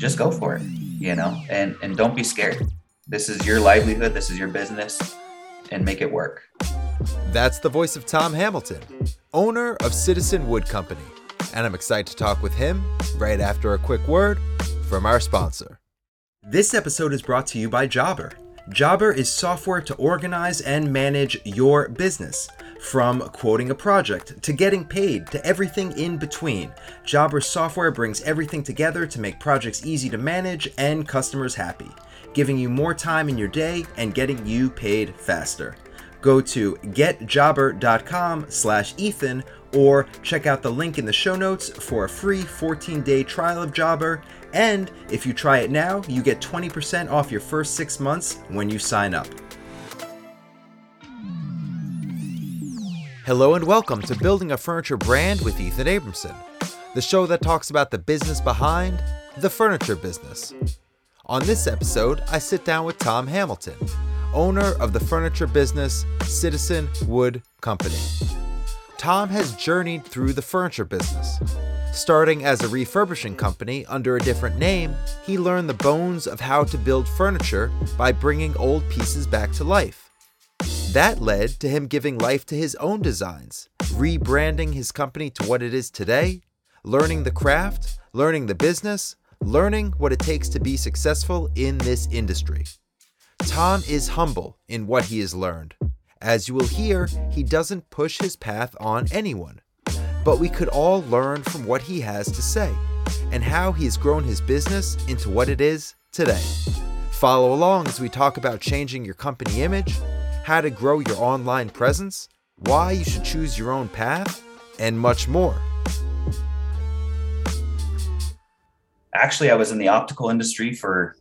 just go for it, you know, and, and don't be scared. This is your livelihood, this is your business, and make it work. That's the voice of Tom Hamilton, owner of Citizen Wood Company. And I'm excited to talk with him right after a quick word from our sponsor. This episode is brought to you by Jobber. Jobber is software to organize and manage your business. From quoting a project to getting paid to everything in between, Jobber software brings everything together to make projects easy to manage and customers happy, giving you more time in your day and getting you paid faster. Go to getjobber.com slash Ethan or check out the link in the show notes for a free 14-day trial of Jobber. And if you try it now, you get 20% off your first six months when you sign up. Hello and welcome to Building a Furniture Brand with Ethan Abramson, the show that talks about the business behind the furniture business. On this episode, I sit down with Tom Hamilton, owner of the furniture business Citizen Wood Company. Tom has journeyed through the furniture business. Starting as a refurbishing company under a different name, he learned the bones of how to build furniture by bringing old pieces back to life. That led to him giving life to his own designs, rebranding his company to what it is today, learning the craft, learning the business, learning what it takes to be successful in this industry. Tom is humble in what he has learned. As you will hear, he doesn't push his path on anyone. But we could all learn from what he has to say and how he has grown his business into what it is today. Follow along as we talk about changing your company image, how to grow your online presence, why you should choose your own path, and much more. Actually, I was in the optical industry for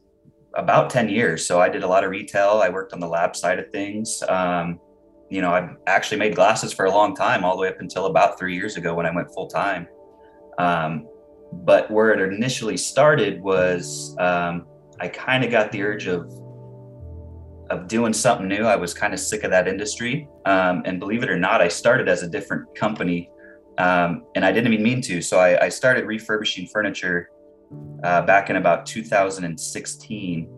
about 10 years. So I did a lot of retail. I worked on the lab side of things. Um, you know, I actually made glasses for a long time, all the way up until about three years ago when I went full time. Um, but where it initially started was um, I kind of got the urge of of doing something new. I was kind of sick of that industry. Um, and believe it or not, I started as a different company um, and I didn't even mean to. So I, I started refurbishing furniture uh, back in about 2016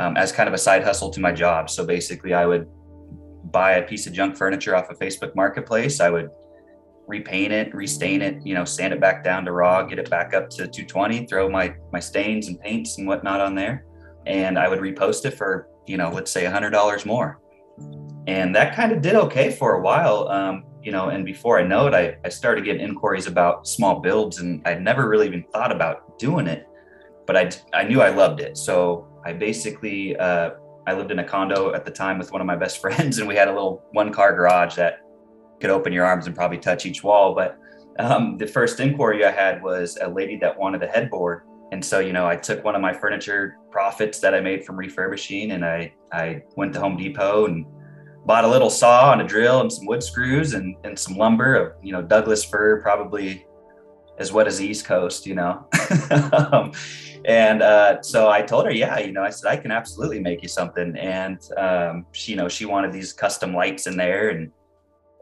um, as kind of a side hustle to my job. So basically, I would buy a piece of junk furniture off of Facebook Marketplace. I would repaint it, restain it, you know, sand it back down to raw, get it back up to 220, throw my my stains and paints and whatnot on there, and I would repost it for you know, let's say a hundred dollars more. And that kind of did okay for a while. Um, you know, and before I know it, I, I started getting inquiries about small builds and I'd never really even thought about doing it, but I, I knew I loved it. So I basically, uh, I lived in a condo at the time with one of my best friends and we had a little one car garage that could open your arms and probably touch each wall. But um, the first inquiry I had was a lady that wanted a headboard and so you know i took one of my furniture profits that i made from refurbishing and i i went to home depot and bought a little saw and a drill and some wood screws and, and some lumber of you know douglas fir probably as wet as the east coast you know? Um, and uh, so i told her yeah you know i said i can absolutely make you something. And um, she you know she wanted these custom lights in there and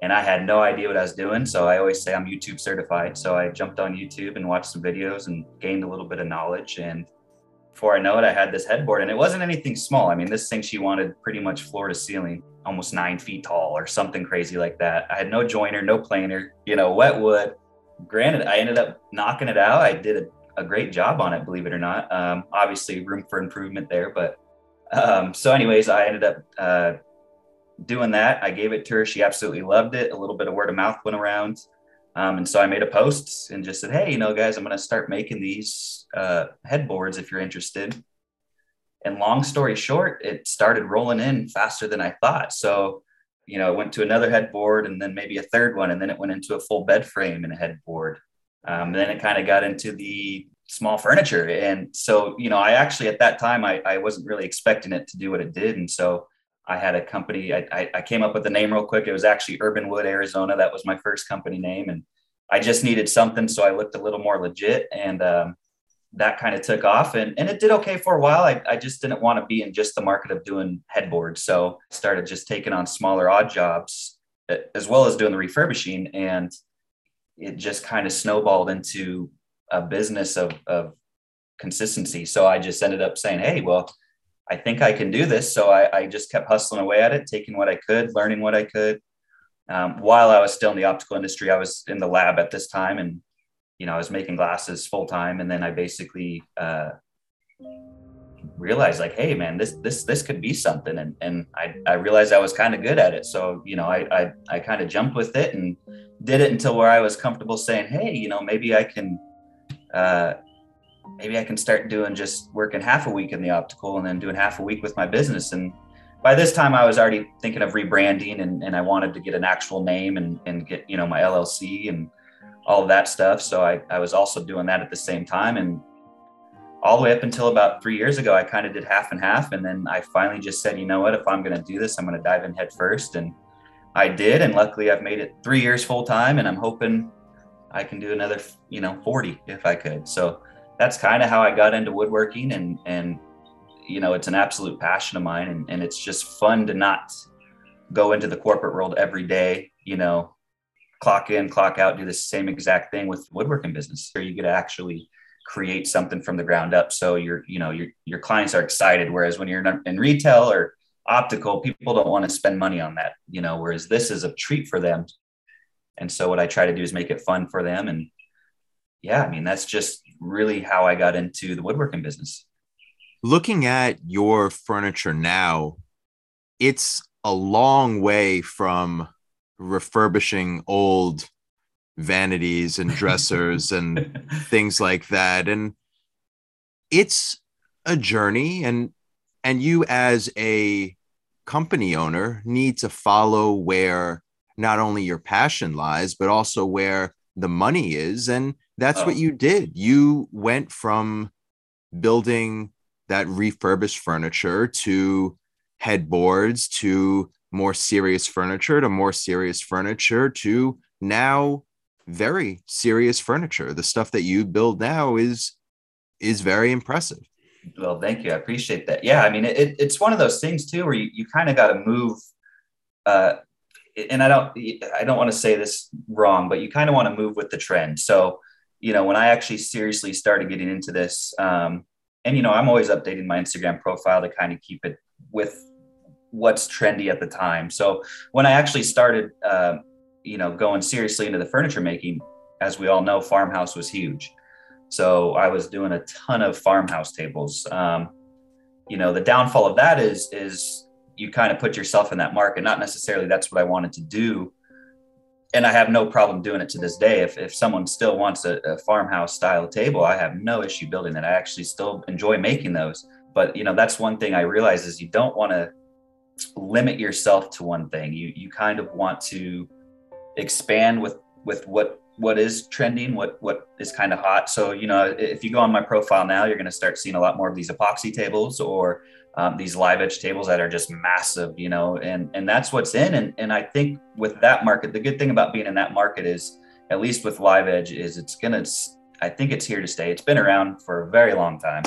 and I had no idea what I was doing. So I always say I'm YouTube certified. So I jumped on YouTube and watched some videos and gained a little bit of knowledge. And before I know it, I had this headboard and it wasn't anything small. I mean, this thing she wanted pretty much floor to ceiling, almost nine feet tall or something crazy like that. I had no joiner, no planer, you know, wet wood. Granted, I ended up knocking it out. I did a, a great job on it, believe it or not. Um, obviously, room for improvement there. But um, so, anyways, I ended up uh, doing that. I gave it to her. She absolutely loved it. A little bit of word of mouth went around. Um, and so I made a post and just said, Hey, you know, guys, I'm going to start making these uh, headboards if you're interested. And long story short, it started rolling in faster than I thought. So, you know, it went to another headboard and then maybe a third one. And then it went into a full bed frame and a headboard. Um, then it kind of got into the small furniture. And so, you know, I actually at that time, I, I wasn't really expecting it to do what it did. And so I had a company. I, I, came up with the name real quick. It was actually Urban Wood Arizona. That was my first company name, and I just needed something, so I looked a little more legit, and um, that kind of took off. and And it did okay for a while. I, I just didn't want to be in just the market of doing headboards, so I started just taking on smaller odd jobs as well as doing the refurbishing, and it just kind of snowballed into a business of of consistency. So I just ended up saying, Hey, well, I think I can do this. So I, I just kept hustling away at it, taking what I could, learning what I could. Um, while I was still in the optical industry, I was in the lab at this time and, you know, I was making glasses full time. And then I basically, uh, realized like, Hey man, this, this, this could be something. And, and I, I realized I was kind of good at it. So, you know, I, I, I kind of jumped with it and did it until where I was comfortable saying, Hey, you know, maybe I can, uh, maybe I can start doing just working half a week in the optical and then doing half a week with my business. And by this time I was already thinking of rebranding and, and I wanted to get an actual name and, and get, you know, my LLC and all of that stuff. So I, I was also doing that at the same time. And all the way up until about three years ago, I kind of did half and half. And then I finally just said, you know what, if I'm going to do this, I'm going to dive in head first. And I did. And luckily I've made it three years full time and I'm hoping I can do another, you know, 40 if I could. So that's kind of how I got into woodworking and and you know it's an absolute passion of mine and, and it's just fun to not go into the corporate world every day you know clock in clock out do the same exact thing with woodworking business or you get to actually create something from the ground up. So your you know your your clients are excited whereas when you're in retail or optical people don't want to spend money on that you know whereas this is a treat for them. And so what i try to do is make it fun for them. And yeah i mean that's just really how I got into the woodworking business. Looking at your furniture now, it's a long way from refurbishing old vanities and dressers and things like that and it's a journey and and you as a company owner need to follow where not only your passion lies but also where the money is and that's oh. what you did. You went from building that refurbished furniture to headboards to more serious furniture to more serious furniture to now very serious furniture. The stuff that you build now is is very impressive. Well, thank you. I appreciate that. Yeah, I mean, it, it's one of those things too where you, you kind of got to move uh, and I don't I don't want to say this wrong, but you kind of want to move with the trend. So, you know, when I actually seriously started getting into this, um, and you know, I'm always updating my Instagram profile to kind of keep it with what's trendy at the time. So when I actually started, uh, you know, going seriously into the furniture making, as we all know, farmhouse was huge. So I was doing a ton of farmhouse tables. Um, you know, the downfall of that is is you kind of put yourself in that market. Not necessarily that's what I wanted to do. And I have no problem doing it to this day. If, if someone still wants a, a farmhouse style table, I have no issue building that. I actually still enjoy making those. But you know, that's one thing I realize is you don't want to limit yourself to one thing. You you kind of want to expand with with what what is trending, what what is kind of hot. So you know, if you go on my profile now, you're going to start seeing a lot more of these epoxy tables or um, these live edge tables that are just massive, you know, and and that's what's in. And and I think with that market, the good thing about being in that market is, at least with live edge, is it's gonna. I think it's here to stay. It's been around for a very long time,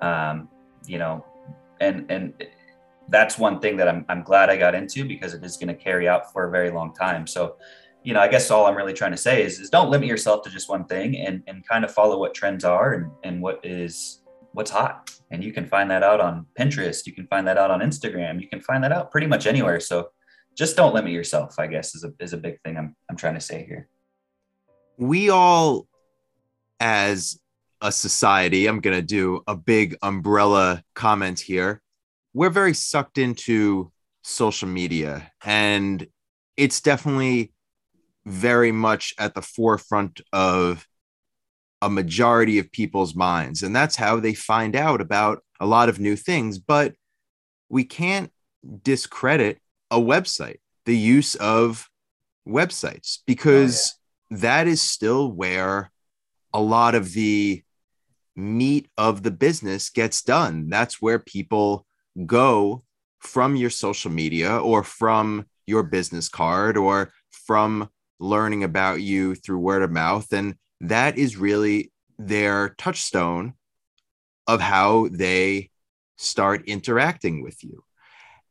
um, you know, and and that's one thing that I'm I'm glad I got into because it is going to carry out for a very long time. So, you know, I guess all I'm really trying to say is is don't limit yourself to just one thing and and kind of follow what trends are and and what is what's hot. And you can find that out on pinterest. You can find that out on instagram. You can find that out pretty much anywhere. So just don't limit yourself i guess is a, is a big thing I'm, I'm trying to say here. We all as a society i'm going to do a big umbrella comment here. We're very sucked into social media and it's definitely very much at the forefront of a majority of people's minds. And that's how they find out about a lot of new things. But we can't discredit a website, the use of websites, because oh, yeah. that is still where a lot of the meat of the business gets done. That's where people go from your social media or from your business card or from learning about you through word of mouth. And that is really their touchstone of how they start interacting with you.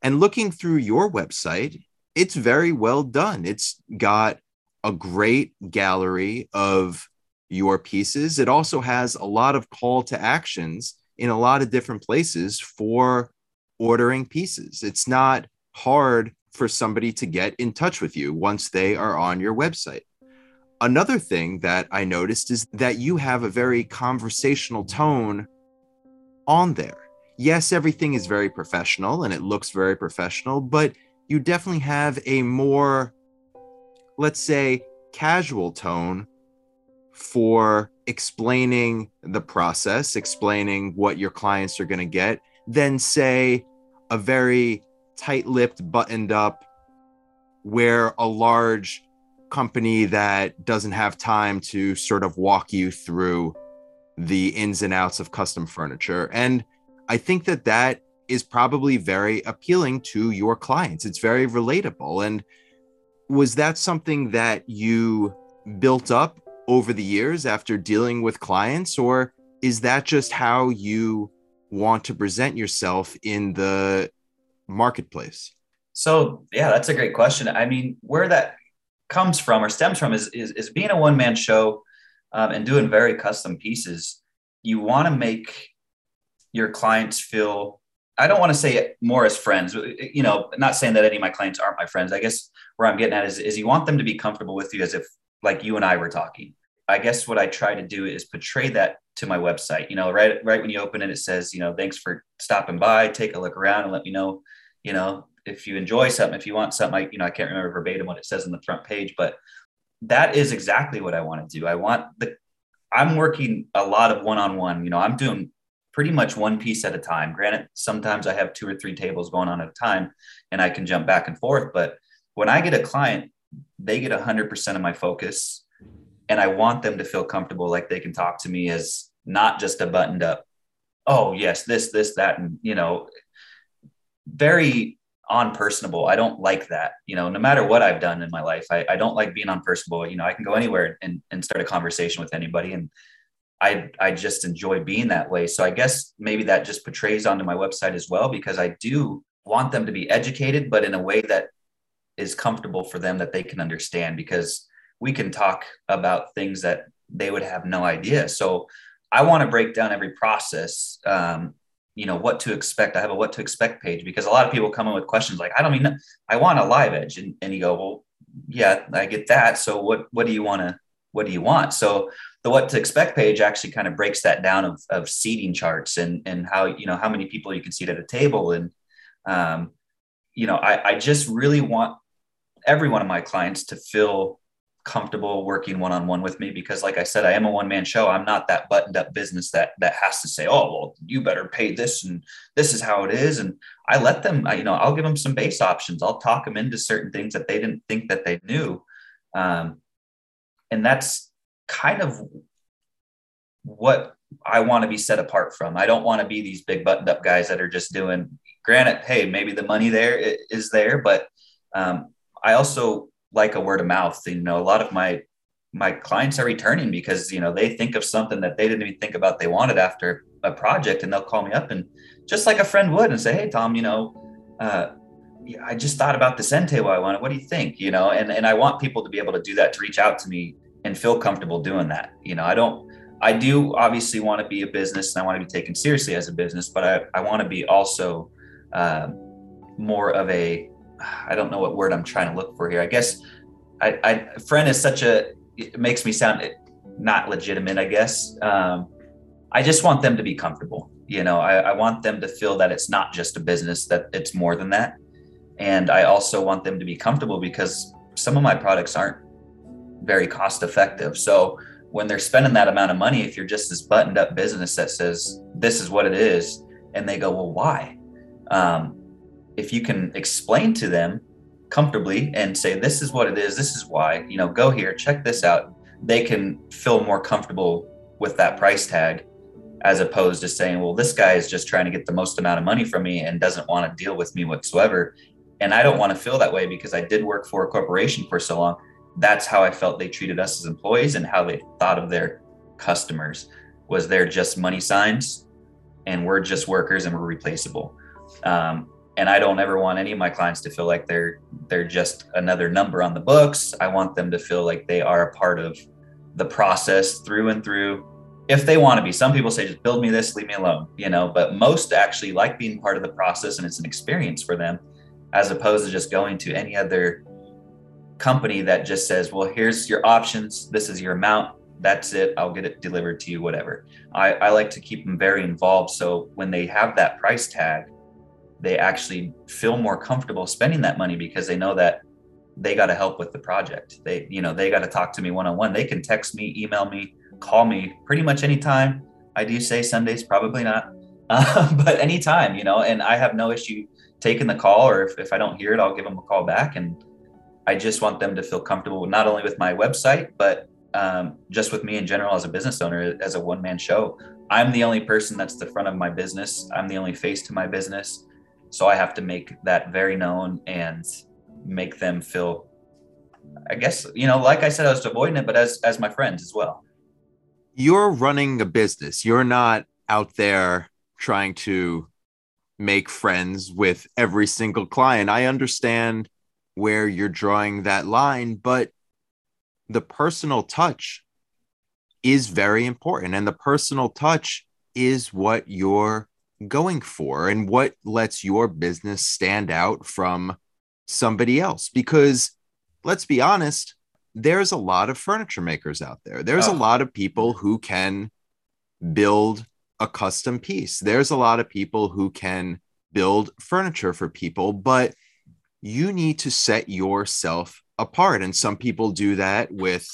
And looking through your website, it's very well done. It's got a great gallery of your pieces, it also has a lot of call to actions in a lot of different places for ordering pieces. It's not hard for somebody to get in touch with you once they are on your website. Another thing that I noticed is that you have a very conversational tone on there. Yes, everything is very professional and it looks very professional, but you definitely have a more, let's say, casual tone for explaining the process, explaining what your clients are going to get, than say a very tight lipped, buttoned up, where a large company that doesn't have time to sort of walk you through the ins and outs of custom furniture. And I think that that is probably very appealing to your clients. It's very relatable. And was that something that you built up over the years after dealing with clients, or is that just how you want to present yourself in the marketplace? So, yeah, that's a great question. I mean, where that comes from or stems from is, is, is being a one man show um, and doing very custom pieces. You want to make your clients feel I don't want to say it more as friends, you know, not saying that any of my clients aren't my friends. I guess where I'm getting at is, is you want them to be comfortable with you as if like you and I were talking. I guess what I try to do is portray that to my website. You know, right right when you open it, it says, you know, thanks for stopping by. Take a look around and let me know, you know, if you enjoy something, if you want something. I, you know, I can't remember verbatim what it says on the front page, but that is exactly what I want to do. I want the. I'm working a lot of one-on-one. You know, I'm doing pretty much one piece at a time. Granted, sometimes I have two or three tables going on at a time, and I can jump back and forth. But when I get a client, they get 100% of my focus and I want them to feel comfortable, like they can talk to me as not just a buttoned up, oh, yes, this, this, that, and, you know, very unpersonable. I don't like that. You know, no matter what I've done in my life, I, I don't like being unpersonable. You know, I can go anywhere and, and start a conversation with anybody. And I, I just enjoy being that way. So I guess maybe that just portrays onto my website as well, because I do want them to be educated, but in a way that is comfortable for them that they can understand because we can talk about things that they would have no idea. So I want to break down every process, um, you know, what to expect. I have a what to expect page because a lot of people come in with questions like, I don't mean, I want a live edge. And, and you go, well, yeah, I get that. So what, what do you want to, what do you want? So the what to expect page actually kind of breaks that down of, of seating charts and, and how, you know, how many people you can seat at a table. And, um, you know, I, I just really want every one of my clients to feel comfortable working one-on-one with me because like i said i am a one-man show. I'm not that buttoned up business that that has to say oh well you better pay this and this is how it is. And i let them you know i'll give them some base options. I'll talk them into certain things that they didn't think that they knew. Um, and that's kind of what i want to be set apart from. I don't want to be these big buttoned up guys that are just doing granted hey maybe the money there is there but um, i also like a word of mouth. You know, a lot of my my clients are returning because you know they think of something that they didn't even think about they wanted after a project, and they'll call me up and just like a friend would and say, "Hey, Tom, you know." Uh, I just thought about this end table I wanted. What do you think? You know, and and I want people to be able to do that to reach out to me and feel comfortable doing that. You know, I don't. I do obviously want to be a business and I want to be taken seriously as a business, but I, I want to be also um, more of a I don't know what word I'm trying to look for here. I guess I, I friend is such a it makes me sound not legitimate. I guess um, I just want them to be comfortable. You know, I, I want them to feel that it's not just a business; that it's more than that. And I also want them to be comfortable because some of my products aren't very cost effective. So when they're spending that amount of money, if you're just this buttoned up business that says this is what it is, and they go, well, why? Um, if you can explain to them comfortably and say this is what it is. This is why. You know go here check this out. They can feel more comfortable with that price tag as opposed to saying well this guy is just trying to get the most amount of money from me and doesn't want to deal with me whatsoever. And i don't want to feel that way because i did work for a corporation for so long. That's how i felt they treated us as employees and how they thought of their customers was they're just money signs and we're just workers and we're replaceable. Um, and I don't ever want any of my clients to feel like they're they're just another number on the books. I want them to feel like they are a part of the process through and through if they want to be some people say just build me this leave me alone you know but most actually like being part of the process and it's an experience for them as opposed to just going to any other company that just says well here's your options this is your amount that's it i'll get it delivered to you whatever I, I like to keep them very involved so when they have that price tag they actually feel more comfortable spending that money because they know that they got to help with the project. They, you know, they got to talk to me one on one. They can text me, email me, call me pretty much anytime. I do say Sundays, probably not, uh, but anytime, you know, and I have no issue taking the call or if, if I don't hear it, I'll give them a call back. And I just want them to feel comfortable, not only with my website, but um, just with me in general as a business owner, as a one man show. I'm the only person that's the front of my business. I'm the only face to my business. So I have to make that very known and make them feel I guess, you know, like I said, I was avoiding it, but as as my friends as well. You're running a business. You're not out there trying to make friends with every single client. I understand where you're drawing that line, but the personal touch is very important. And the personal touch is what you're going for and what lets your business stand out from somebody else. Because let's be honest there's a lot of furniture makers out there. There's oh. a lot of people who can build a custom piece. There's a lot of people who can build furniture for people but you need to set yourself apart. And some people do that with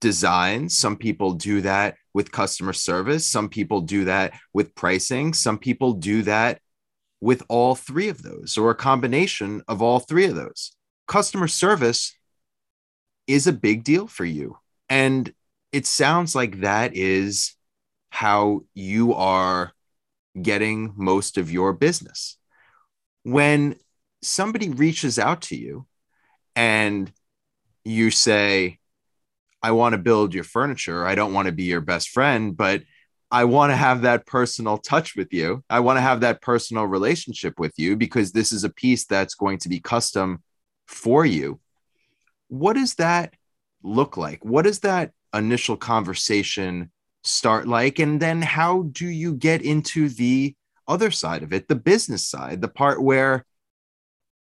design. Some people do that with customer service some people do that with pricing some people do that with all three of those or a combination of all three of those. Customer service is a big deal for you. And it sounds like that is how you are getting most of your business. When somebody reaches out to you and you say, I want to build your furniture, I don't want to be your best friend, but I want to have that personal touch with you. I want to have that personal relationship with you because this is a piece that's going to be custom for you. What does that look like? What does that initial conversation start like? And then how do you get into the other side of it, the business side, the part where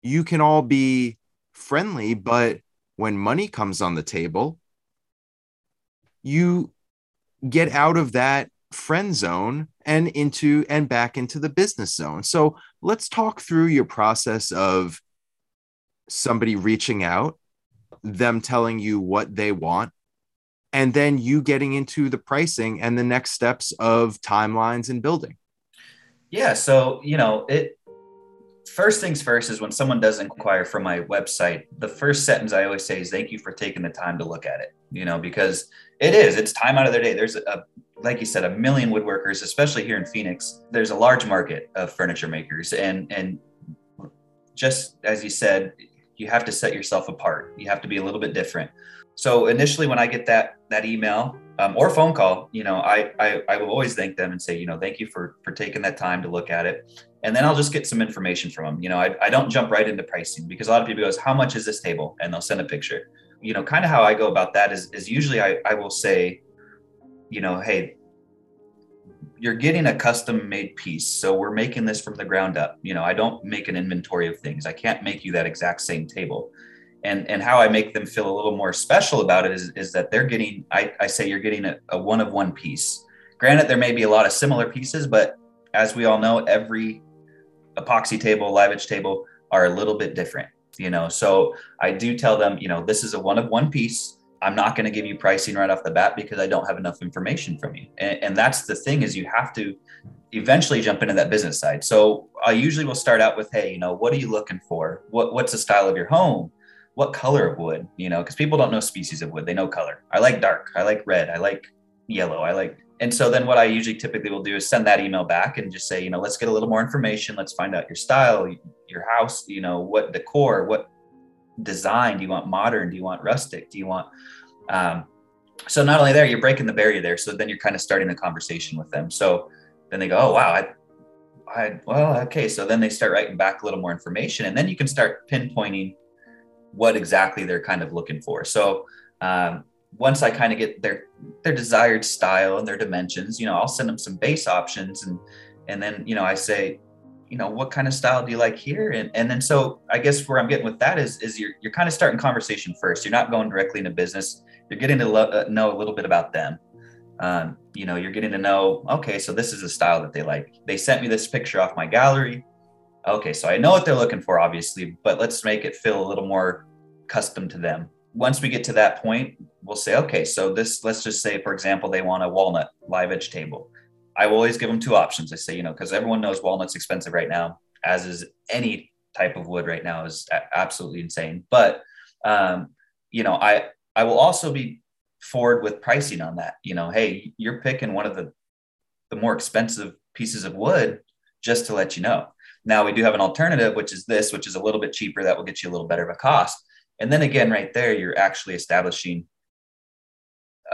you can all be friendly, but when money comes on the table, you get out of that friend zone and into and back into the business zone. So let's talk through your process of somebody reaching out, them telling you what they want, and then you getting into the pricing and the next steps of timelines and building. Yeah. So, you know, it first things first is when someone does inquire from my website, the first sentence I always say is thank you for taking the time to look at it, you know, because it is, it's time out of their day. There's a, like you said, a million woodworkers, especially here in Phoenix. There's a large market of furniture makers, and and just as you said, you have to set yourself apart. You have to be a little bit different. So initially, when I get that that email um, or phone call, you know, I, I I will always thank them and say, you know, thank you for for taking that time to look at it, and then I'll just get some information from them. You know, I, I don't jump right into pricing because a lot of people goes, how much is this table, and they'll send a picture. You know, kind of how I go about that is is usually I I will say, you know, hey, you're getting a custom made piece. So we're making this from the ground up. You know, I don't make an inventory of things. I can't make you that exact same table. And and how I make them feel a little more special about it is, is that they're getting, I, I say you're getting a, a one of one piece. Granted, there may be a lot of similar pieces, but as we all know, every epoxy table, live edge table are a little bit different. You know, so I do tell them, you know, this is a one of one piece I'm not going to give you pricing right off the bat because I don't have enough information from you. And, and, that's the thing is you have to eventually jump into that business side. So I usually will start out with, hey, you know, what are you looking for? What what's the style of your home? What color of wood? You know, because people don't know species of wood; they know color. I like dark. I like red. I like yellow. I like. And so then what I usually typically will do is send that email back and just say, you know, let's get a little more information. Let's find out your style, your house, you know, what decor, what design? Do you want modern? Do you want rustic? Do you want um, so not only there, you're breaking the barrier there. So then you're kind of starting the conversation with them. So then they go, oh wow, I, I well, okay. So then they start writing back a little more information, and then you can start pinpointing what exactly they're kind of looking for. So um, once I kind of get their their desired style and their dimensions, you know, I'll send them some base options and and then you know I say, you know, what kind of style do you like here? And and then so I guess where I'm getting with that is is you're you're kind of starting conversation first. You're not going directly into business. You're getting to lo- uh, know a little bit about them. Um, you know, you're getting to know. Okay, so this is a style that they like. They sent me this picture off my gallery. Okay, so I know what they're looking for, obviously, but let's make it feel a little more custom to them. Once we get to that point, we'll say, okay, so this, let's just say, for example, they want a walnut live edge table. I will always give them two options. I say, you know, because everyone knows walnut's expensive right now, as is any type of wood right now is absolutely insane. But um, you know, I I will also be forward with pricing on that. You know, hey, you're picking one of the the more expensive pieces of wood just to let you know. Now we do have an alternative, which is this, which is a little bit cheaper. That will get you a little better of a cost. And then again, right there, you're actually establishing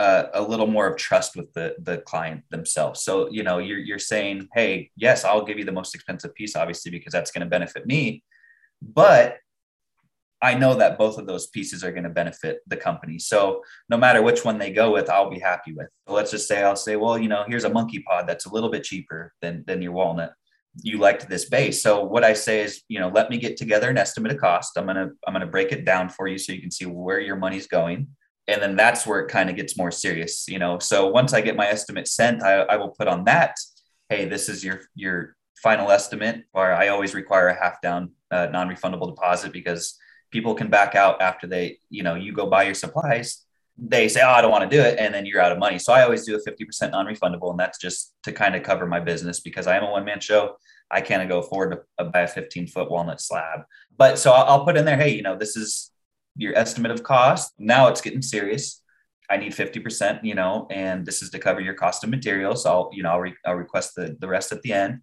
uh, a little more of trust with the the client themselves. So you know you're you're saying, hey, yes, I'll give you the most expensive piece, obviously, because that's going to benefit me, but I know that both of those pieces are going to benefit the company. So no matter which one they go with, I'll be happy with. Let's just say I'll say, well, you know, here's a monkey pod that's a little bit cheaper than than your walnut. You liked this base. So what I say is, you know, let me get together an estimate of cost. I'm gonna I'm gonna break it down for you so you can see where your money's going and then that's where it kind of gets more serious you know? So once i get my estimate sent I, I, will put on that hey this is your your final estimate or i always require a half down uh, non-refundable deposit because people can back out after they you know you go buy your supplies. They say oh i don't want to do it and then you're out of money. So i always do a 50% non-refundable and that's just to kind of cover my business because i am a one-man show. I can't go afford to buy a 15 foot walnut slab. But so I'll put in there hey you know this is your estimate of cost. Now it's getting serious. I need 50%, you know, and this is to cover your cost of materials. So I'll, you know, I'll, re- I'll request the, the rest at the end.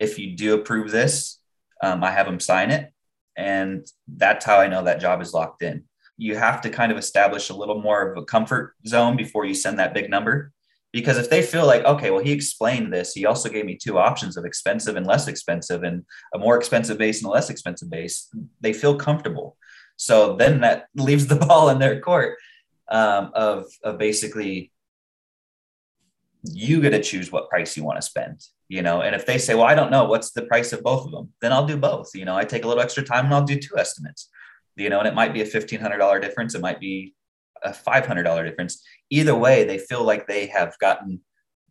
If you do approve this, um, I have them sign it. And that's how I know that job is locked in. You have to kind of establish a little more of a comfort zone before you send that big number. Because if they feel like, okay, well, he explained this, he also gave me two options of expensive and less expensive, and a more expensive base and a less expensive base, they feel comfortable. So then that leaves the ball in their court um, of, of basically you get to choose what price you want to spend, you know. And if they say, well, I don't know what's the price of both of them, then I'll do both. You know, I take a little extra time and I'll do two estimates, you know, and it might be a $1,500 difference. It might be a $500 difference. Either way, they feel like they have gotten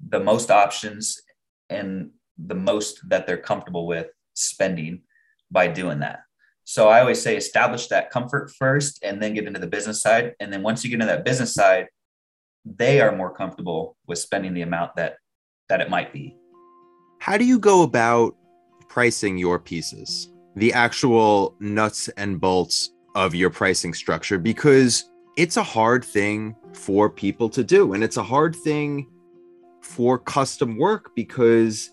the most options and the most that they're comfortable with spending by doing that. So I always say establish that comfort first and then get into the business side. And then once you get into that business side, they are more comfortable with spending the amount that that it might be. How do you go about pricing your pieces? The actual nuts and bolts of your pricing structure because it's a hard thing for people to do and it's a hard thing for custom work because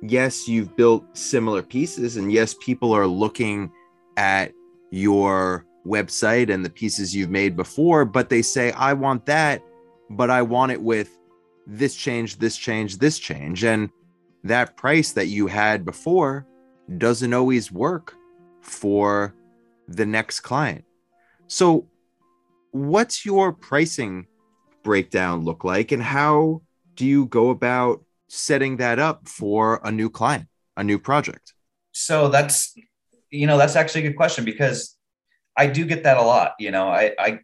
yes, you've built similar pieces and yes, people are looking at your website and the pieces you've made before, but they say, I want that, but I want it with this change, this change, this change. And that price that you had before doesn't always work for the next client. So, what's your pricing breakdown look like, and how do you go about setting that up for a new client, a new project? So, that's you know, that's actually a good question because I do get that a lot. You know, I I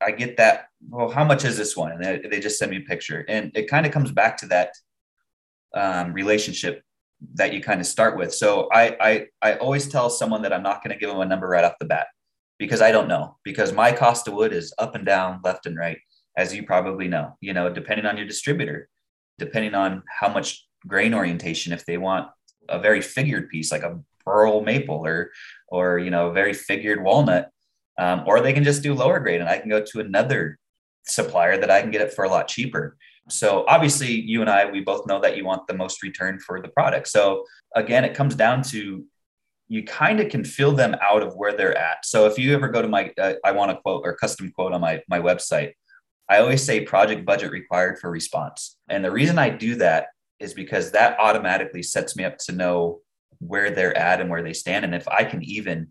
I get that. Well, how much is this one? And they, they just send me a picture, and it kind of comes back to that um, relationship that you kind of start with. So I I I always tell someone that I'm not going to give them a number right off the bat because I don't know because my cost of wood is up and down, left and right, as you probably know. You know, depending on your distributor, depending on how much grain orientation, if they want a very figured piece like a burl maple or or you know very figured walnut um, or they can just do lower grade and i can go to another supplier that i can get it for a lot cheaper. So obviously you and i we both know that you want the most return for the product. So again it comes down to you kind of can feel them out of where they're at. So if you ever go to my uh, i want to quote or custom quote on my my website i always say project budget required for response. And the reason i do that is because that automatically sets me up to know where they're at and where they stand. And if I can even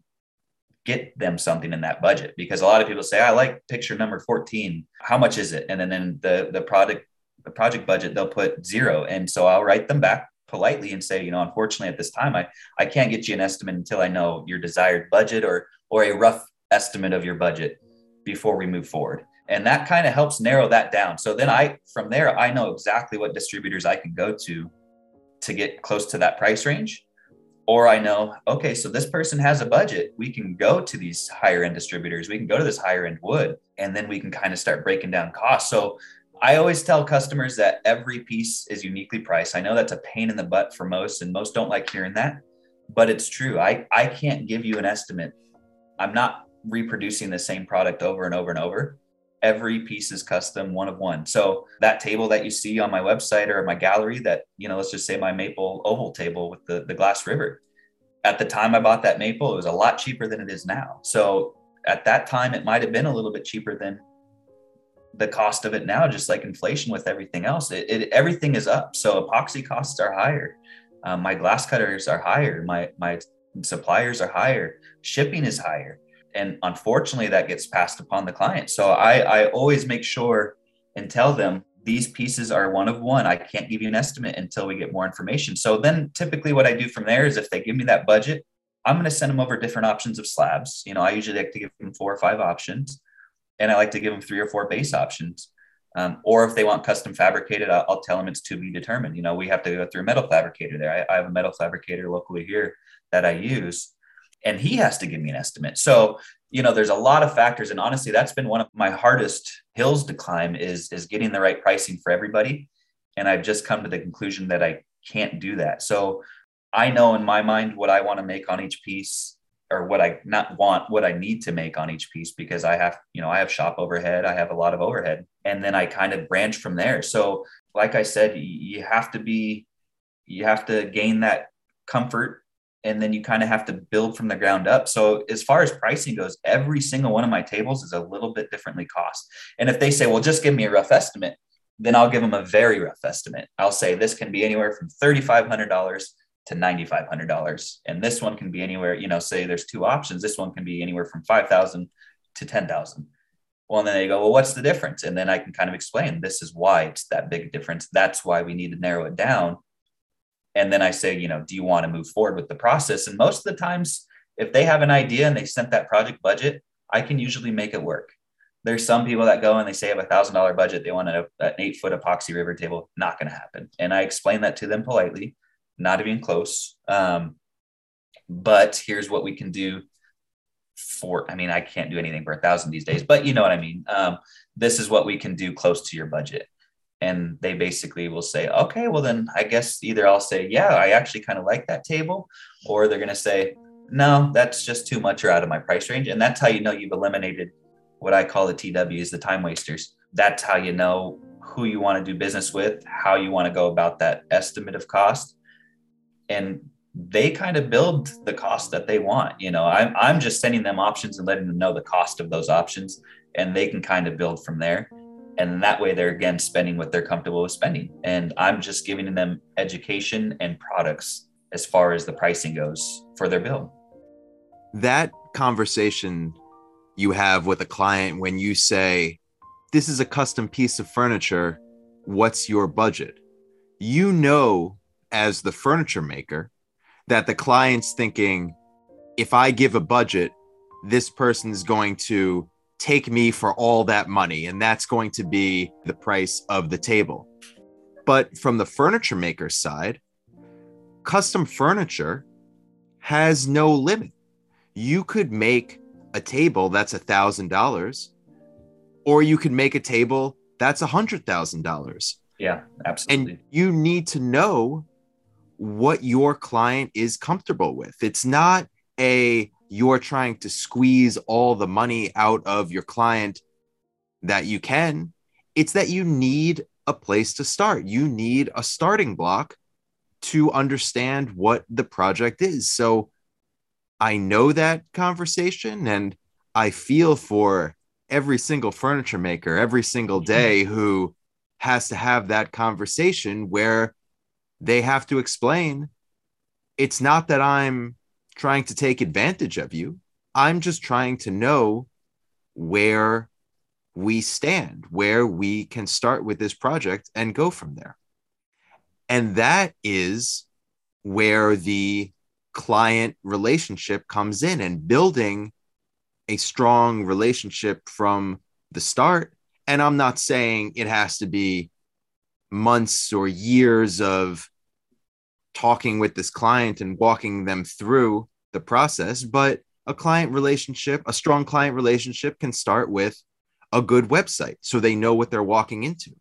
get them something in that budget because a lot of people say i like picture number 14 how much is it? And then, then the the product the project budget they'll put zero and so i'll write them back politely and say you know unfortunately at this time i i can't get you an estimate until i know your desired budget or or a rough estimate of your budget before we move forward. And that kind of helps narrow that down. So then i from there i know exactly what distributors i can go to to get close to that price range or I know, okay, so this person has a budget. We can go to these higher end distributors. We can go to this higher end wood, and then we can kind of start breaking down costs. So I always tell customers that every piece is uniquely priced. I know that's a pain in the butt for most, and most don't like hearing that, but it's true. I, I can't give you an estimate. I'm not reproducing the same product over and over and over every piece is custom one of one. So that table that you see on my website or my gallery that you know let's just say my maple oval table with the, the glass river at the time i bought that maple it was a lot cheaper than it is now. So at that time it might have been a little bit cheaper than the cost of it now just like inflation with everything else. It, it everything is up. So epoxy costs are higher. Um, my glass cutters are higher. My my suppliers are higher. Shipping is higher and unfortunately that gets passed upon the client. So i i always make sure and tell them these pieces are one of one. I can't give you an estimate until we get more information. So then typically what i do from there is if they give me that budget i'm going to send them over different options of slabs. You know i usually like to give them four or five options and i like to give them three or four base options. Um, or if they want custom fabricated I'll, I'll, tell them it's to be determined. You know we have to go through a metal fabricator there. I, I have a metal fabricator locally here that i use and he has to give me an estimate. So, you know, there's a lot of factors. And honestly, that's been one of my hardest hills to climb is, is getting the right pricing for everybody. And I've just come to the conclusion that I can't do that. So I know in my mind what I want to make on each piece or what I not want, what I need to make on each piece because I have, you know, I have shop overhead, I have a lot of overhead, and then I kind of branch from there. So, like I said, you have to be, you have to gain that comfort and then you kind of have to build from the ground up. So as far as pricing goes, every single one of my tables is a little bit differently cost. And if they say, "Well, just give me a rough estimate," then I'll give them a very rough estimate. I'll say this can be anywhere from $3500 to $9500 and this one can be anywhere, you know, say there's two options. This one can be anywhere from 5000 to 10,000. Well, and then they go, well, what's the difference? And then I can kind of explain this is why it's that big difference. That's why we need to narrow it down and then I say, you know, do you want to move forward with the process? And most of the times, if they have an idea and they sent that project budget, I can usually make it work. There's some people that go and they say have a thousand dollar budget, they want a, an eight foot epoxy river table. Not going to happen. And I explain that to them politely, not even close. Um, but here's what we can do for. I mean, I can't do anything for a thousand these days, but you know what I mean. Um, this is what we can do close to your budget and they basically will say okay well then i guess either i'll say yeah i actually kind of like that table or they're going to say no that's just too much or out of my price range. And that's how you know you've eliminated what i call the tws the time wasters. That's how you know who you want to do business with how you want to go about that estimate of cost. And they kind of build the cost that they want you know? I'm, I'm just sending them options and letting them know the cost of those options and they can kind of build from there and that way they're again spending what they're comfortable with spending. And i'm just giving them education and products as far as the pricing goes for their bill. That conversation you have with a client when you say this is a custom piece of furniture. What's your budget? You know as the furniture maker that the client's thinking if i give a budget this person is going to take me for all that money. And that's going to be the price of the table. But from the furniture maker's side, custom furniture has no limit. You could make a table that's a thousand dollars, or you could make a table that's a hundred thousand dollars. Yeah, absolutely. And you need to know what your client is comfortable with. It's not a you're trying to squeeze all the money out of your client that you can. It's that you need a place to start. You need a starting block to understand what the project is. So I know that conversation and I feel for every single furniture maker every single mm-hmm. day who has to have that conversation where they have to explain it's not that I'm trying to take advantage of you. I'm just trying to know where we stand, where we can start with this project and go from there. And that is where the client relationship comes in and building a strong relationship from the start. And I'm not saying it has to be months or years of talking with this client and walking them through the process, but a client relationship, a strong client relationship can start with a good website so they know what they're walking into,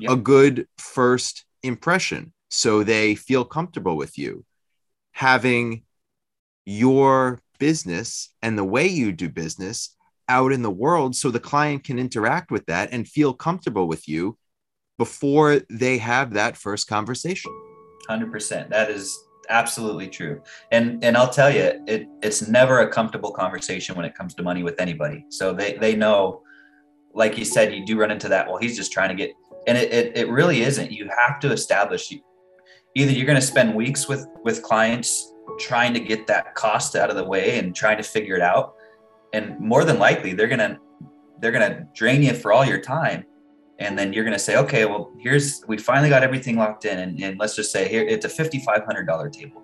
yep. a good first impression so they feel comfortable with you, having your business and the way you do business out in the world so the client can interact with that and feel comfortable with you before they have that first conversation. 100%. That is absolutely true. And and I'll tell you, it it's never a comfortable conversation when it comes to money with anybody. So they they know like you said you do run into that well he's just trying to get and it it, it really isn't. You have to establish either you're going to spend weeks with with clients trying to get that cost out of the way and trying to figure it out and more than likely they're going to they're going to drain you for all your time and then you're going to say okay well here's we finally got everything locked in and, and let's just say here it's a $5500 table.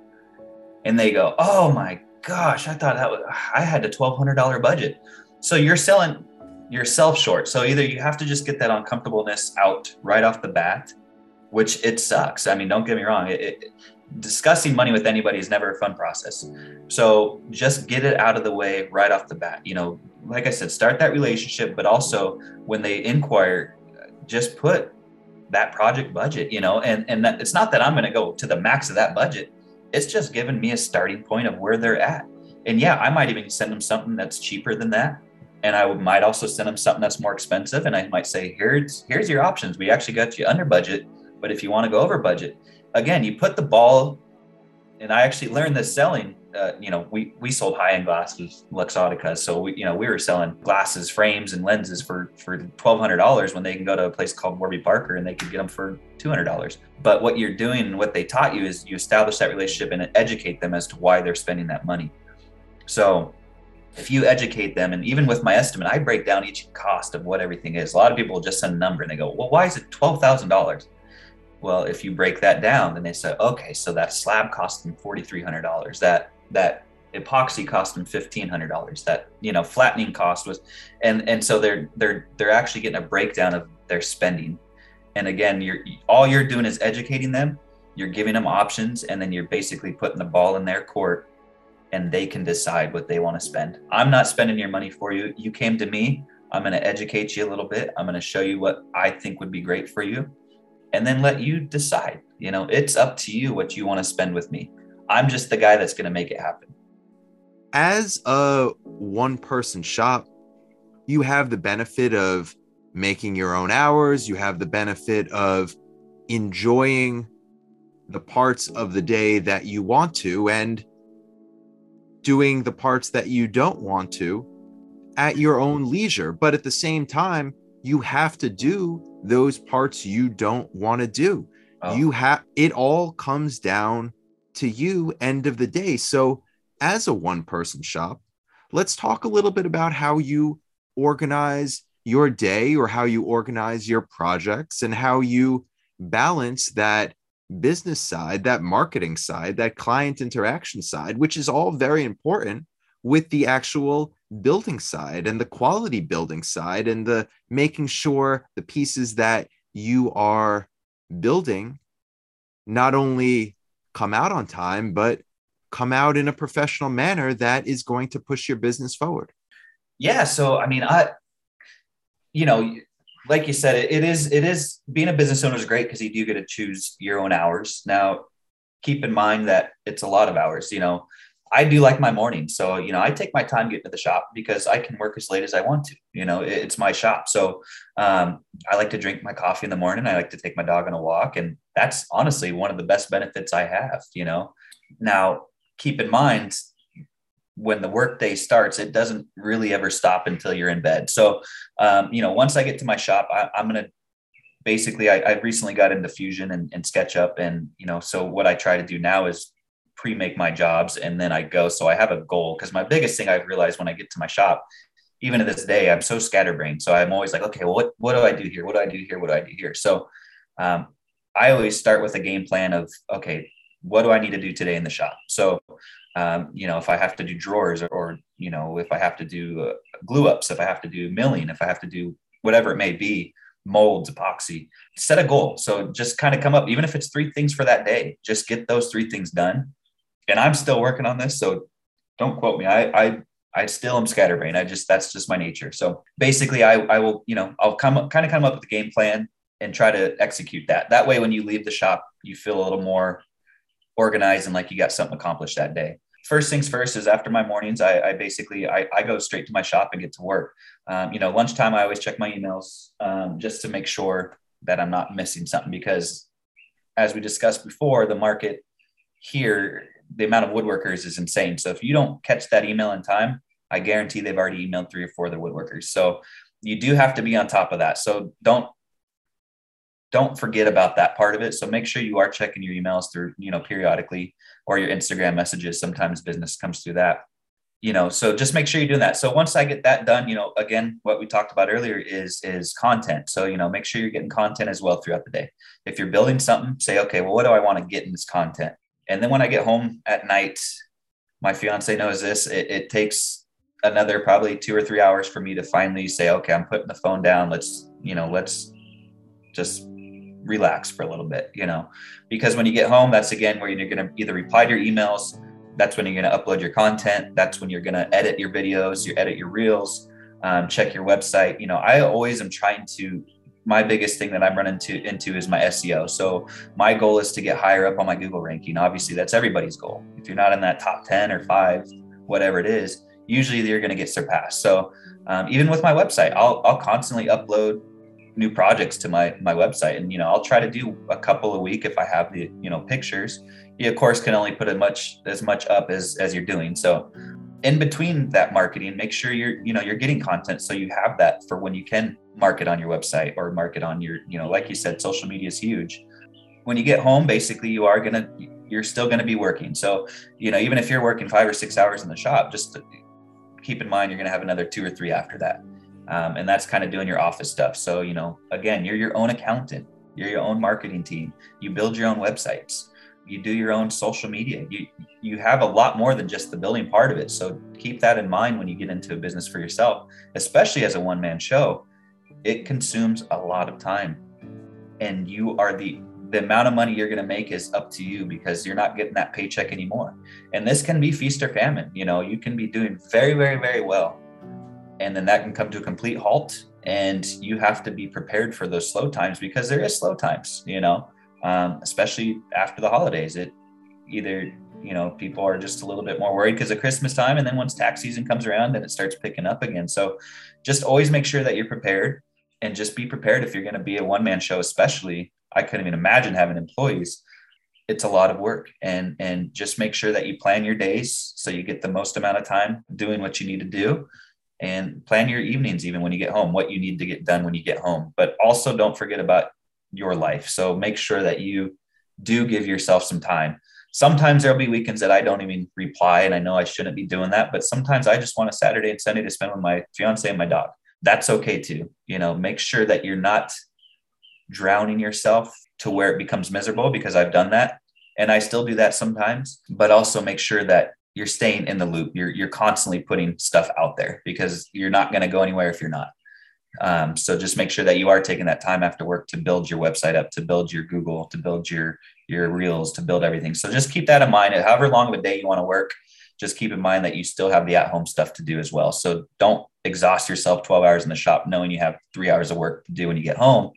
And they go oh my gosh i thought that was i had a $1200 budget. So you're selling yourself short. So either you have to just get that uncomfortableness out right off the bat which it sucks. I mean don't get me wrong it, it, discussing money with anybody is never a fun process. So just get it out of the way right off the bat you know like i said start that relationship but also when they inquire just put that project budget, you know, and and that, it's not that I'm going to go to the max of that budget. It's just giving me a starting point of where they're at. And yeah, I might even send them something that's cheaper than that. And I might also send them something that's more expensive. And I might say, here's here's your options. We actually got you under budget, but if you want to go over budget, again, you put the ball. And I actually learned this selling uh, you know, we we sold high end glasses, Luxottica. So we, you know, we were selling glasses, frames, and lenses for for twelve hundred dollars when they can go to a place called Warby Parker and they could get them for two hundred dollars. But what you're doing and what they taught you is you establish that relationship and educate them as to why they're spending that money. So if you educate them, and even with my estimate, I break down each cost of what everything is. A lot of people just send a number and they go, "Well, why is it twelve thousand dollars?" Well, if you break that down, then they say, "Okay, so that slab cost them forty three hundred dollars. That that epoxy cost them fifteen hundred dollars. That you know flattening cost was, and and so they're they're they're actually getting a breakdown of their spending. And again, you're all you're doing is educating them. You're giving them options, and then you're basically putting the ball in their court, and they can decide what they want to spend. I'm not spending your money for you. You came to me. I'm going to educate you a little bit. I'm going to show you what I think would be great for you, and then let you decide. You know, it's up to you what you want to spend with me. I'm just the guy that's going to make it happen. As a one person shop, you have the benefit of making your own hours, you have the benefit of enjoying the parts of the day that you want to and doing the parts that you don't want to at your own leisure. But at the same time, you have to do those parts you don't want to do. Oh. You have it all comes down to you end of the day. So, as a one person shop, let's talk a little bit about how you organize your day or how you organize your projects and how you balance that business side, that marketing side, that client interaction side, which is all very important with the actual building side and the quality building side and the making sure the pieces that you are building not only come out on time, but come out in a professional manner that is going to push your business forward. Yeah. So, I mean, I, you know, like you said, it, is, it is being a business owner is great because you do get to choose your own hours. Now, keep in mind that it's a lot of hours, you know, I do like my morning. So, you know, I take my time getting to the shop because I can work as late as I want to. You know, it's my shop. So um, I like to drink my coffee in the morning. I like to take my dog on a walk. And that's honestly one of the best benefits I have, you know. Now, keep in mind, when the workday starts, it doesn't really ever stop until you're in bed. So, um, you know, once I get to my shop, I, am going to basically, I, I recently got into Fusion and, and SketchUp. And, you know, so what I try to do now is pre-make my jobs and then I go. So I have a goal because my biggest thing I've realized when I get to my shop, even to this day, I'm so scatterbrained. So I'm always like, okay, well, what, what do I do here? What do I do here? What do I do here? So um, I always start with a game plan of, okay, what do I need to do today in the shop? So, um, you know, if I have to do drawers or, or you know, if I have to do uh, glue ups, if I have to do milling, if I have to do whatever it may be, molds, epoxy, set a goal. So just kind of come up, even if it's three things for that day, just get those three things done. And I'm still working on this. So don't quote me. I, I, I still am scatterbrained. I just, that's just my nature. So basically I, I will, you know, I'll come kind of come up with a game plan and try to execute that. That way, when you leave the shop, you feel a little more organized and like you got something accomplished that day. First things first is after my mornings, I, I basically I, I, go straight to my shop and get to work. Um, you know, lunchtime I always check my emails um, just to make sure that I'm not missing something because, as we discussed before, the market here, the amount of woodworkers is insane. So if you don't catch that email in time, I guarantee they've already emailed three or four of the woodworkers. So you do have to be on top of that. So don't don't forget about that part of it. So make sure you are checking your emails through, you know, periodically or your Instagram messages. Sometimes business comes through that, you know, so just make sure you're doing that. So once I get that done, you know, again, what we talked about earlier is, is content. So, you know, make sure you're getting content as well throughout the day. If you're building something, say, okay, well, what do I want to get in this content? And then when I get home at night, my fiance knows this, it, it takes another probably two or three hours for me to finally say, okay, I'm putting the phone down. Let's, you know, let's just relax for a little bit, you know, because when you get home, that's again where you're going to either reply to your emails. That's when you're going to upload your content. That's when you're going to edit your videos, you edit your reels, um, check your website. You know, I always am trying to. My biggest thing that I'm running to into is my SEO. So my goal is to get higher up on my Google ranking. Obviously, that's everybody's goal. If you're not in that top ten or five, whatever it is, usually you're going to get surpassed. So um, even with my website, I'll I'll constantly upload new projects to my my website and you know i'll try to do a couple a week if i have the you know pictures you of course can only put as much as much up as as you're doing so in between that marketing make sure you're you know you're getting content so you have that for when you can market on your website or market on your you know like you said social media is huge. When you get home basically you are going to you're still going to be working. So you know even if you're working five or six hours in the shop just keep in mind you're going to have another two or three after that. Um, and that's kind of doing your office stuff. So, you know, again, you're your own accountant, you're your own marketing team, you build your own websites, you do your own social media. You you have a lot more than just the building part of it. So keep that in mind when you get into a business for yourself, especially as a one man show. It consumes a lot of time, and you are the the amount of money you're going to make is up to you because you're not getting that paycheck anymore. And this can be feast or famine. You know, you can be doing very, very, very well and then that can come to a complete halt and you have to be prepared for those slow times because there is slow times you know um, especially after the holidays it either you know people are just a little bit more worried because of christmas time and then once tax season comes around then it starts picking up again. So just always make sure that you're prepared and just be prepared if you're going to be a one-man show especially i couldn't even imagine having employees. It's a lot of work and and just make sure that you plan your days so you get the most amount of time doing what you need to do and plan your evenings even when you get home what you need to get done when you get home. But also don't forget about your life so make sure that you do give yourself some time sometimes there'll be weekends that i don't even reply and i know i shouldn't be doing that but sometimes i just want a saturday and sunday to spend with my fiance and my dog that's okay too you know make sure that you're not drowning yourself to where it becomes miserable because i've done that and i still do that sometimes but also make sure that you're staying in the loop. You're you're constantly putting stuff out there because you're not going to go anywhere if you're not. Um, so just make sure that you are taking that time after work to build your website up, to build your Google, to build your your reels, to build everything. So just keep that in mind. However long of a day you want to work, just keep in mind that you still have the at-home stuff to do as well. So don't exhaust yourself 12 hours in the shop knowing you have three hours of work to do when you get home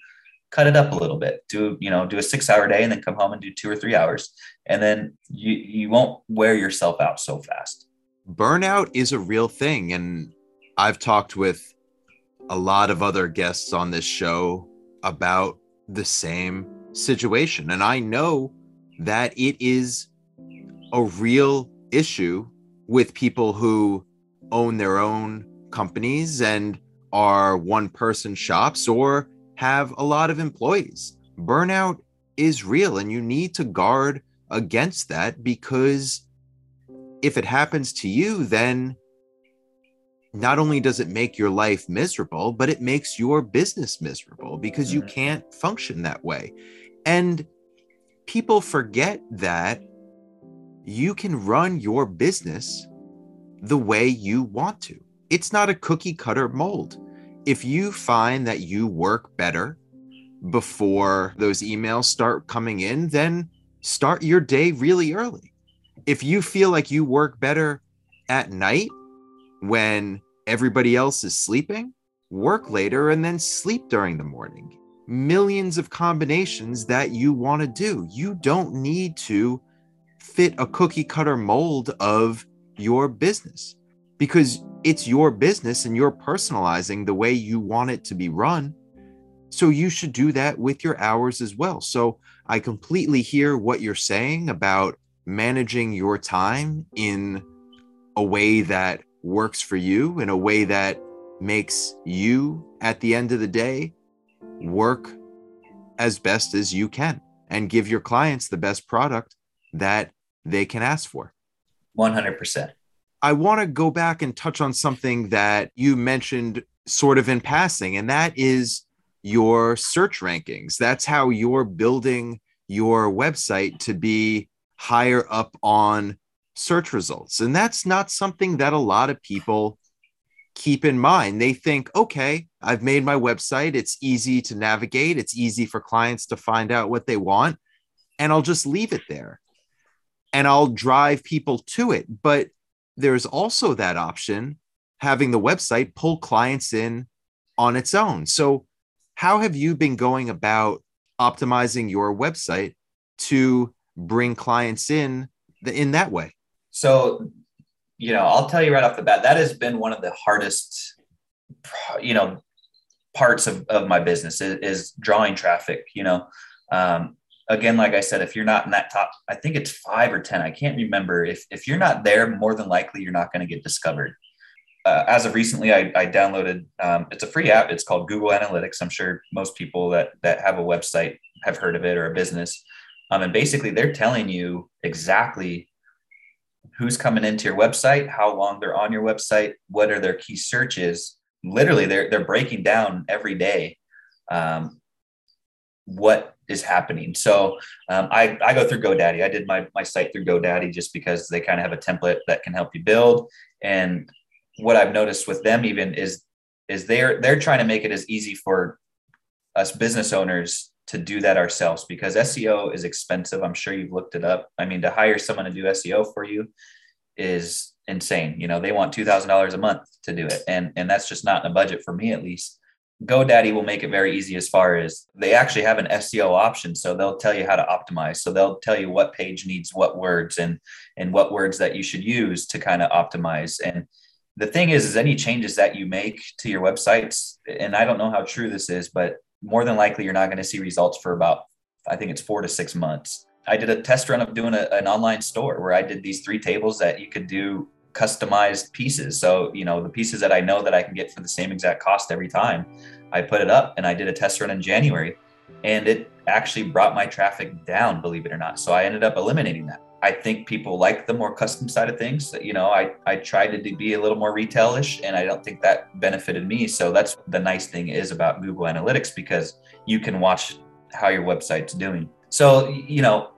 cut it up a little bit do you know do a six hour day and then come home and do two or three hours and then you you won't wear yourself out so fast burnout is a real thing and i've talked with a lot of other guests on this show about the same situation and i know that it is a real issue with people who own their own companies and are one person shops or have a lot of employees. Burnout is real and you need to guard against that because if it happens to you, then not only does it make your life miserable, but it makes your business miserable because you mm-hmm. can't function that way. And people forget that you can run your business the way you want to. It's not a cookie cutter mold. If you find that you work better before those emails start coming in, then start your day really early. If you feel like you work better at night when everybody else is sleeping, work later and then sleep during the morning. Millions of combinations that you want to do. You don't need to fit a cookie cutter mold of your business because it's your business and you're personalizing the way you want it to be run. So you should do that with your hours as well. So I completely hear what you're saying about managing your time in a way that works for you, in a way that makes you, at the end of the day, work as best as you can and give your clients the best product that they can ask for. 100%. I want to go back and touch on something that you mentioned sort of in passing, and that is your search rankings. That's how you're building your website to be higher up on search results. And that's not something that a lot of people keep in mind. They think, okay, I've made my website. It's easy to navigate, it's easy for clients to find out what they want, and I'll just leave it there and I'll drive people to it. But there's also that option having the website pull clients in on its own. So, how have you been going about optimizing your website to bring clients in in that way? So, you know, I'll tell you right off the bat, that has been one of the hardest, you know, parts of, of my business is, is drawing traffic. You know, um, again, like I said, if you're not in that top, I think it's five or 10, I can't remember. If, if you're not there, more than likely you're not going to get discovered. Uh, as of recently, I, I downloaded, um, it's a free app. It's called Google Analytics. I'm sure most people that, that have a website have heard of it or a business. Um, and basically they're telling you exactly who's coming into your website, how long they're on your website, what are their key searches. Literally, they're they're breaking down every day um, what is happening. So um, I, I go through GoDaddy. I did my, my site through GoDaddy just because they kind of have a template that can help you build. And what I've noticed with them even is is they're they're trying to make it as easy for us business owners to do that ourselves because SEO is expensive. I'm sure you've looked it up. I mean, to hire someone to do SEO for you is insane. You know, they want $2,000 a month to do it. And, and that's just not in a budget for me, at least. GoDaddy will make it very easy as far as they actually have an SEO option. So they'll tell you how to optimize. So they'll tell you what page needs what words and, and what words that you should use to kind of optimize. And the thing is, is any changes that you make to your websites, and I don't know how true this is, but more than likely you're not going to see results for about I think it's four to six months. I did a test run of doing a, an online store where I did these three tables that you could do customized pieces. So, you know, the pieces that I know that I can get for the same exact cost every time, I put it up and I did a test run in January and it actually brought my traffic down, believe it or not. So I ended up eliminating that. I think people like the more custom side of things. You know, I, I tried to be a little more retailish and I don't think that benefited me. So that's the nice thing is about Google Analytics because you can watch how your website's doing. So, you know,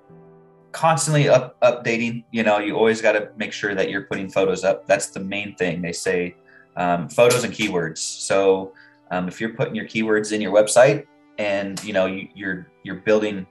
constantly up, updating, you know, you always got to make sure that you're putting photos up. That's the main thing. They say um, photos and keywords. So um, if you're putting your keywords in your website and, you know, you, you're, you're building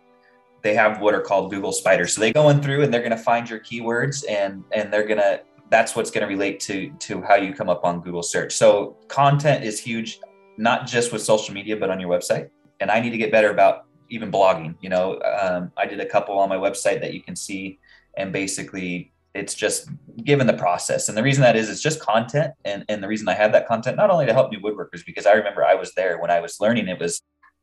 they have what are called Google spiders. So they go in through and they're going to find your keywords and and they're going to that's what's going to relate to to how you come up on Google search. So content is huge, not just with social media, but on your website. And I need to get better about even blogging. You know, um, I did a couple on my website that you can see, and basically it's just given the process. And the reason that is, it's just content. And, and the reason I have that content, not only to help new woodworkers, because I remember I was there when I was learning, it was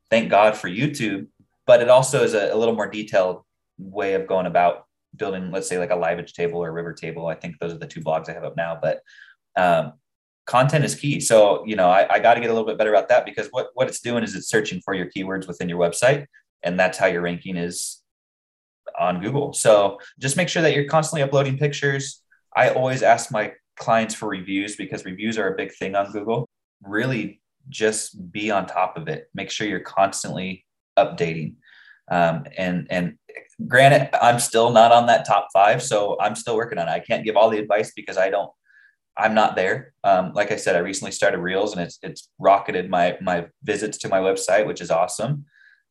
thank God for YouTube but it also is a, a little more detailed way of going about building, let's say like a live edge table or river table. I think those are the two blogs I have up now, but um, content is key. So, you know, I, I got to get a little bit better about that because what, what it's doing is it's searching for your keywords within your website. And that's how your ranking is on Google. So just make sure that you're constantly uploading pictures. I always ask my clients for reviews because reviews are a big thing on Google. Really just be on top of it. Make sure you're constantly updating. Um, and and granted, I'm still not on that top five, so I'm still working on it. I can't give all the advice because I don't. I'm not there. Um, like I said, I recently started Reels, and it's it's rocketed my my visits to my website, which is awesome.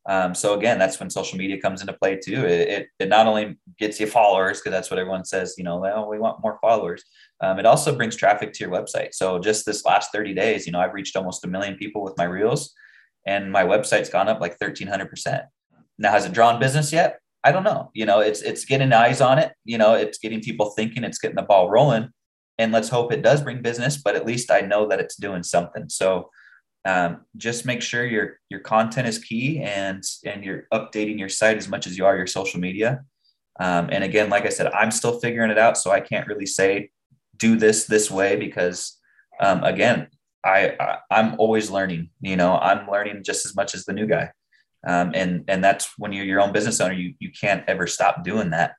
Um, so again, that's when social media comes into play too. It, it, it not only gets you followers because that's what everyone says, you know, well, we want more followers. Um, it also brings traffic to your website. So just this last 30 days, you know, I've reached almost a million people with my reels and my website's gone up like 1300%. Now, has it drawn business yet? I don't know. You know, it's, it's getting eyes on it. You know, it's getting people thinking it's getting the ball rolling and let's hope it does bring business, but at least I know that it's doing something. So, um, just make sure your your content is key and and you're updating your site as much as you are your social media um, and again like i said i'm still figuring it out so i can't really say do this this way because um, again I, I am always learning you know i'm learning just as much as the new guy. Um, and and that's when you're your own business owner you you can't ever stop doing that.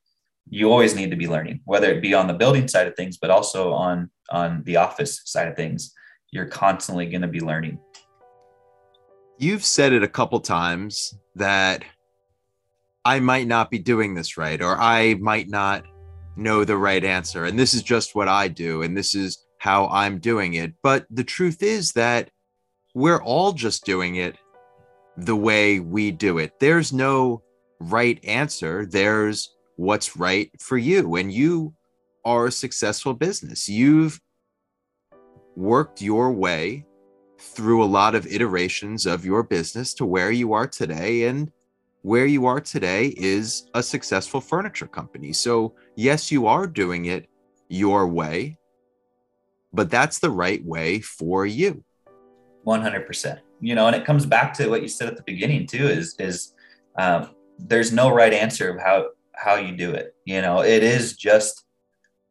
You always need to be learning whether it be on the building side of things but also on on the office side of things. You're constantly going to be learning. You've said it a couple times that I might not be doing this right, or I might not know the right answer. And this is just what I do, and this is how I'm doing it. But the truth is that we're all just doing it the way we do it. There's no right answer, there's what's right for you. And you are a successful business. You've worked your way through a lot of iterations of your business to where you are today. And where you are today is a successful furniture company. So, yes, you are doing it your way, but that's the right way for you. 100%. You know, and it comes back to what you said at the beginning too is, is, um, there's no right answer of how, how you do it. You know, it is just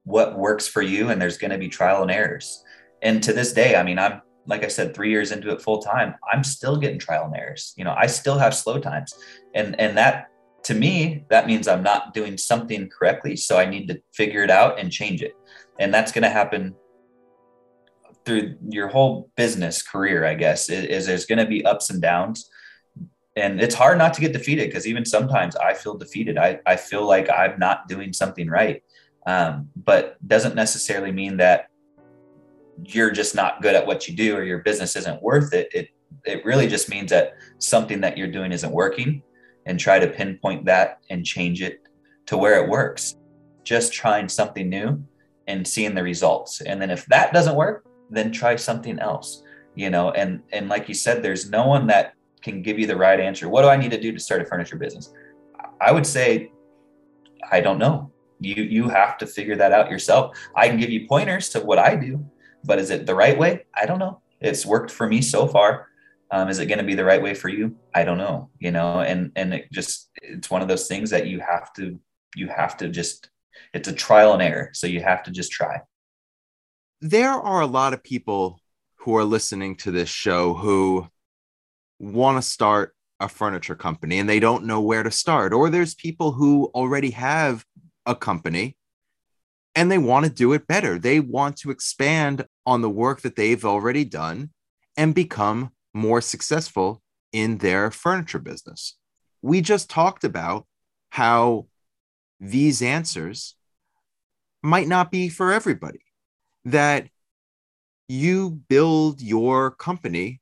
what works for you. And there's going to be trial and errors. And to this day, I mean, I'm, like I said, three years into it full time, I'm still getting trial and errors. You know, I still have slow times. And and that to me, that means I'm not doing something correctly. So I need to figure it out and change it. And that's going to happen through your whole business career, I guess, is, is there's going to be ups and downs. And it's hard not to get defeated because even sometimes I feel defeated. I, I feel like I'm not doing something right. Um, but doesn't necessarily mean that you're just not good at what you do or your business isn't worth it it it really just means that something that you're doing isn't working and try to pinpoint that and change it to where it works just trying something new and seeing the results and then if that doesn't work then try something else you know and and like you said there's no one that can give you the right answer what do i need to do to start a furniture business i would say i don't know you you have to figure that out yourself i can give you pointers to what i do but is it the right way? I don't know. It's worked for me so far. Um, is it going to be the right way for you? I don't know. You know, and and it just it's one of those things that you have to you have to just it's a trial and error. So you have to just try. There are a lot of people who are listening to this show who want to start a furniture company and they don't know where to start. Or there's people who already have a company and they want to do it better. They want to expand on the work that they've already done and become more successful in their furniture business. We just talked about how these answers might not be for everybody, that you build your company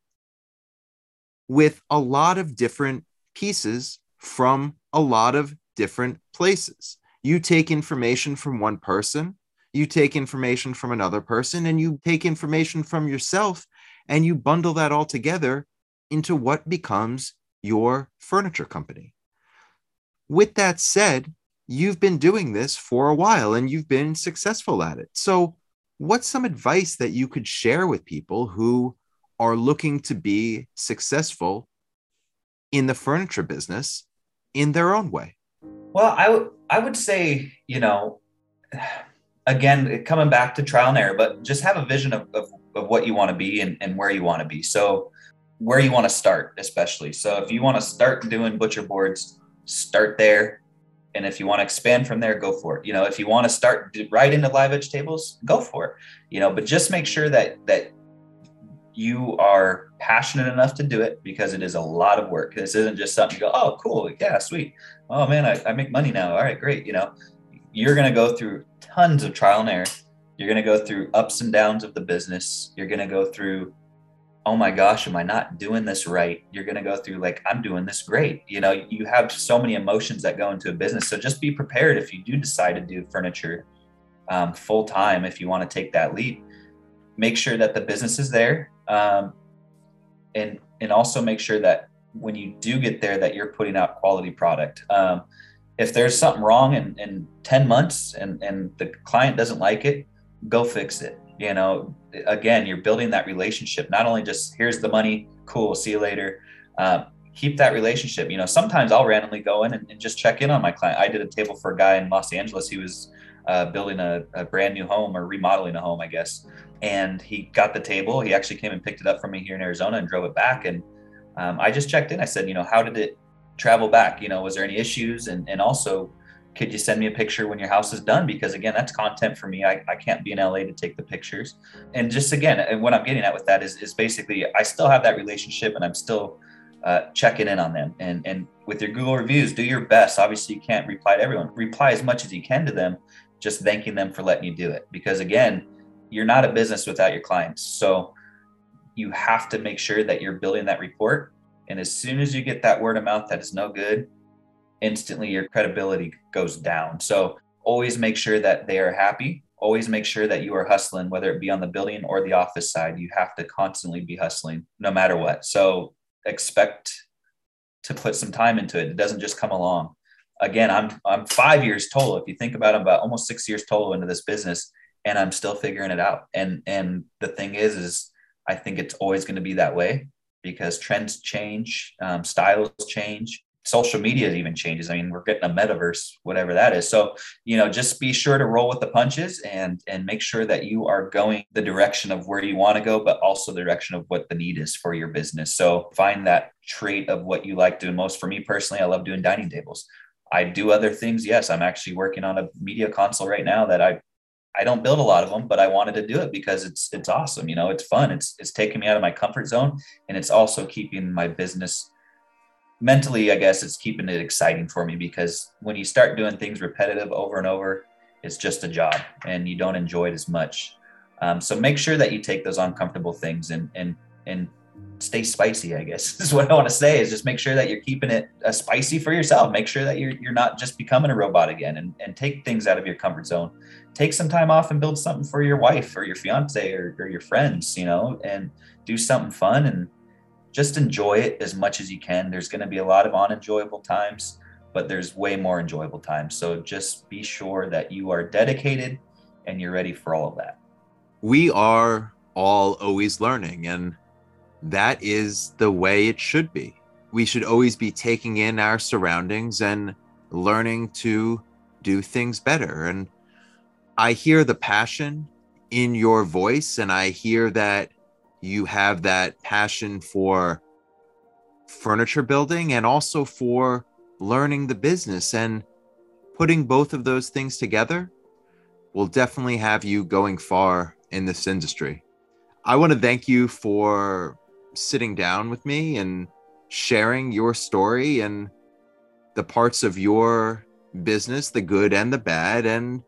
with a lot of different pieces from a lot of different places. You take information from one person, you take information from another person, and you take information from yourself, and you bundle that all together into what becomes your furniture company. With that said, you've been doing this for a while and you've been successful at it. So, what's some advice that you could share with people who are looking to be successful in the furniture business in their own way? Well, I would I would say, you know, again, coming back to trial and error, but just have a vision of, of, of what you want to be and, and where you want to be. So where you want to start, especially. So if you want to start doing butcher boards, start there and if you want to expand from there go for it. You know if you want to start right into live edge tables go for it. You know but just make sure that that you are passionate enough to do it because it is a lot of work. This isn't just something you go oh cool yeah sweet. Oh man I, I make money now. All right great you know. You're going to go through tons of trial and error. You're going to go through ups and downs of the business. You're going to go through oh my gosh, am I not doing this right? You're going to go through like, I'm doing this great. You know, you have so many emotions that go into a business. So just be prepared if you do decide to do furniture um, full time, if you want to take that leap, make sure that the business is there. Um, and, and also make sure that when you do get there, that you're putting out quality product. Um, if there's something wrong in, in 10 months and, and the client doesn't like it, go fix it you know again you're building that relationship. Not only just here's the money cool see you later. Uh, keep that relationship. You know sometimes i'll randomly go in and, and, just check in on my client. I did a table for a guy in los angeles he was uh, building a, a, brand new home or remodeling a home i guess. And he got the table. He actually came and picked it up from me here in arizona and drove it back. And um, i just checked in. I said you know how did it travel back? You know was there any issues? And, and also could you send me a picture when your house is done? Because again that's content for me. I, I can't be in la to take the pictures. And just again and what i'm getting at with that is, is basically i still have that relationship and i'm still uh, checking in on them. And and with your google reviews do your best. Obviously you can't reply to everyone. Reply as much as you can to them just thanking them for letting you do it. Because again you're not a business without your clients. So you have to make sure that you're building that report. And as soon as you get that word of mouth that is no good instantly your credibility goes down. So always make sure that they are happy. Always make sure that you are hustling, whether it be on the building or the office side. You have to constantly be hustling no matter what. So expect to put some time into it. It doesn't just come along. Again, I'm I'm five years total. If you think about it, I'm about almost six years total into this business, and I'm still figuring it out. And and the thing is, is I think it's always going to be that way because trends change, um, styles change, social media even changes. I mean, we're getting a metaverse, whatever that is. So, you know, just be sure to roll with the punches and and make sure that you are going the direction of where you want to go, but also the direction of what the need is for your business. So find that trait of what you like doing most. For me personally, I love doing dining tables. I do other things. Yes, I'm actually working on a media console right now that I I don't build a lot of them, but I wanted to do it because it's it's awesome. You know, it's fun. It's it's taking me out of my comfort zone and it's also keeping my business mentally, I guess it's keeping it exciting for me because when you start doing things repetitive over and over, it's just a job and you don't enjoy it as much. Um, so make sure that you take those uncomfortable things and and and stay spicy. I guess is what I want to say. Is just make sure that you're keeping it uh, spicy for yourself. Make sure that you're you're not just becoming a robot again, and and take things out of your comfort zone. Take some time off and build something for your wife or your fiance or, or your friends. You know, and do something fun and just enjoy it as much as you can. There's going to be a lot of unenjoyable times, but there's way more enjoyable times. So just be sure that you are dedicated and you're ready for all of that. We are all always learning, and that is the way it should be. We should always be taking in our surroundings and learning to do things better. And I hear the passion in your voice, and I hear that you have that passion for furniture building and also for learning the business and putting both of those things together will definitely have you going far in this industry. I want to thank you for sitting down with me and sharing your story and the parts of your business, the good and the bad, and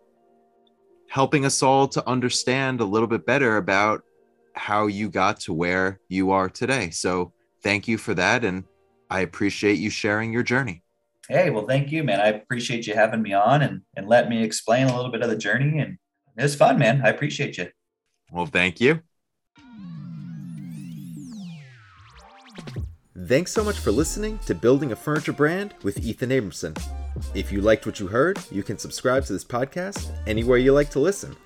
helping us all to understand a little bit better about how you got to where you are today. So thank you for that. And I appreciate you sharing your journey. Hey, well, thank you, man. I appreciate you having me on and, and let me explain a little bit of the journey. And it was fun, man. I appreciate you. Well, thank you. Thanks so much for listening to Building a Furniture Brand with Ethan Abramson. If you liked what you heard, you can subscribe to this podcast anywhere you like to listen.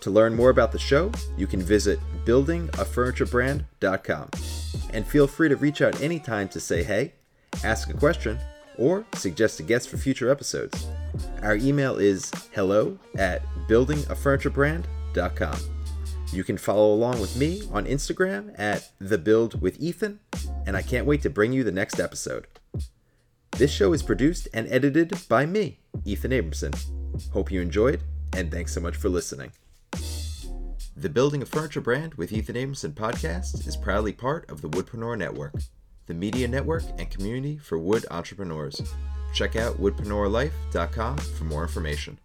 To learn more about the show, you can visit buildingafurniturebrand.com. And feel free to reach out anytime to say hey, ask a question, or suggest a guest for future episodes. Our email is hello at buildingafurniturebrand.com. You can follow along with me on Instagram at the build with Ethan, and I can't wait to bring you the next episode. This show is produced and edited by me, Ethan Abramson. Hope you enjoyed, and thanks so much for listening. The Building a Furniture Brand with Ethan Abramson podcast is proudly part of the Woodpreneur Network, the media network and community for wood entrepreneurs. Check out woodpreneurlife.com for more information.